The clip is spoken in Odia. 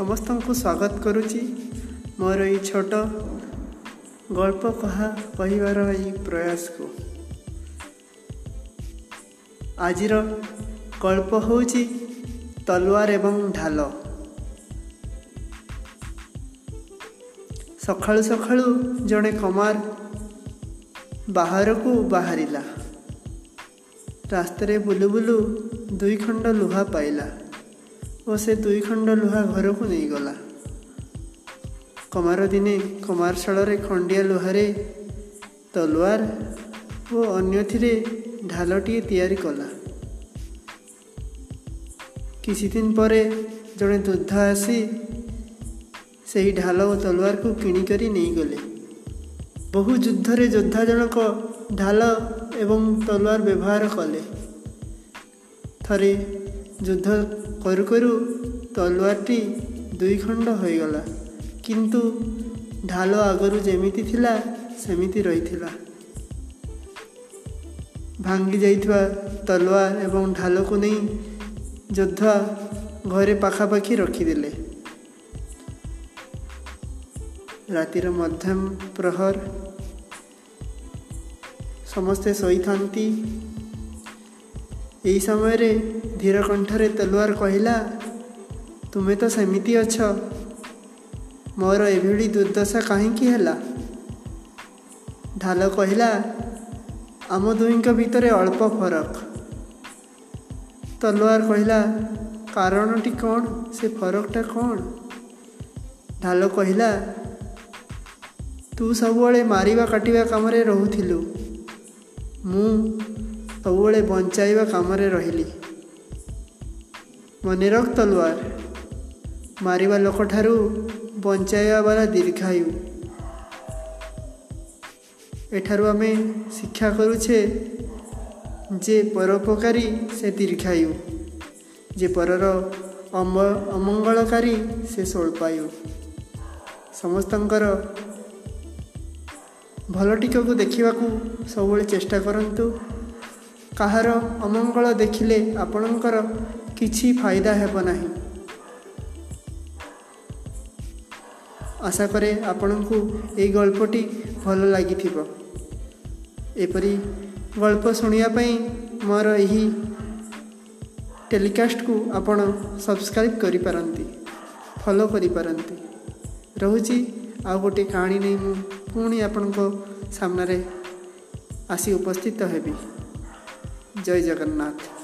ସମସ୍ତଙ୍କୁ ସ୍ୱାଗତ କରୁଛି। ମୋର ଏଇ ଛୋଟ ଗଳ୍ପ କହା କହିବାର ଏଇ ପ୍ରୟାସକୁ। ଆଜିର ଗଳ୍ପ ହେଉଛି ତଲୱାର ଏବଂ ଢାଲ। ସକାଳୁ ସକାଳୁ ଜଣେ କମାର ବାହାରକୁ ବାହାରିଲା। ରାସ୍ତାରେ ବୁଲୁ ବୁଲୁ ଦୁଇ ଖଣ୍ଡ ଲୁହା ପାଇଲା। ଓ ସେ ଦୁଇ ଖଣ୍ଡ ଲୁହା ଘରକୁ ନେଇଗଲା। କମାର ଦିନେ କମାରଶାଳରେ ଖଣ୍ଡିଆ ଲୁହାରେ ତଲୱାର ଓ ଅନ୍ୟଥିରେ ଢାଲଟିଏ ତିଆରି କଲା। କିଛି ଦିନ ପରେ ଜଣେ ଯୋଦ୍ଧା ଆସି ସେହି ଢାଲ ଓ ତଲୱାରକୁ କିଣିକରି ନେଇଗଲେ। ବହୁ ଯୁଦ୍ଧରେ ଯୋଦ୍ଧା ଜଣକ ଢାଲ ଏବଂ ତଲୱାର ବ୍ୟବହାର କଲେ। ଥରେ ଯୁଦ୍ଧ କରୁ କରୁ ତଲୱାରଟି ଦୁଇ ଖଣ୍ଡ ହୋଇଗଲା। କିନ୍ତୁ ଢାଲ ଆଗରୁ ଯେମିତି ଥିଲା ସେମିତି ରହିଥିଲା। ଭାଙ୍ଗି ଯାଇଥିବା ତଲୱାର ଏବଂ ଢାଲକୁ ନେଇ ଯୋଦ୍ଧା ଘରେ ପାଖାପାଖି ରଖିଦେଲେ। ରାତିର ମଧ୍ୟମ ପ୍ରହର ସମସ୍ତେ ଶୋଇଥାନ୍ତି। ଏହି ସମୟରେ ଧୀର କଣ୍ଠରେ ତଲୱାର କହିଲା ତୁମେ ତ ସେମିତି ଅଛ। ମୋର ଏଭଳି ଦୁର୍ଦ୍ଦଶା କାହିଁକି ହେଲା? ଢାଲ କହିଲା ଆମ ଦୁହିଁଙ୍କ ଭିତରେ ଅଳ୍ପ ଫରକ। ତଲୱାର କହିଲା କାରଣଟି କ'ଣ? ସେ ଫରକଟା କ'ଣ? ଢାଲ କହିଲା ତୁ ସବୁବେଳେ ମାରିବା କାଟିବା କାମରେ ରହୁଥିଲୁ। ମୁଁ ସବୁବେଳେ ବଞ୍ଚାଇବା କାମରେ ରହିଲି। ମନେ ରଖ ତଲୱାର। ମାରିବା ଲୋକଠାରୁ ବଞ୍ଚାଇବା ବାଲା ଦୀର୍ଘାୟୁ। ଏଠାରୁ ଆମେ ଶିକ୍ଷା କରୁଛେ ଯେ ପରୋପକାରୀ ସେ ଦୀର୍ଘାୟୁ ଯେ ପରର ଅମଙ୍ଗଳକାରୀ ସେ ସ୍ୱଳ୍ପାୟୁ। ସମସ୍ତଙ୍କର ଭଲଟିକକୁ ଦେଖିବାକୁ ସବୁବେଳେ ଚେଷ୍ଟା କରନ୍ତୁ। କାହାର ଅମଙ୍ଗଳ ଦେଖିଲେ ଆପଣଙ୍କର କିଛି ଫାଇଦା ହେବ ନାହିଁ। ଆଶା କରେ ଆପଣଙ୍କୁ ଏଇ ଗଳ୍ପଟି ଭଲ ଲାଗିଥିବ। ଏପରି ଗଳ୍ପ ଶୁଣିବା ପାଇଁ ମୋର ଏହି ଟେଲିକାଷ୍ଟକୁ ଆପଣ ସବସ୍କ୍ରାଇବ୍ କରିପାରନ୍ତି ଫଲୋ କରିପାରନ୍ତି। ରହୁଛି ଆଉ ଗୋଟିଏ କାହାଣୀ ନେଇ ମୁଁ ପୁଣି ଆପଣଙ୍କ ସାମ୍ନାରେ ଆସି ଉପସ୍ଥିତ ହେବି। जय जगन्नाथ।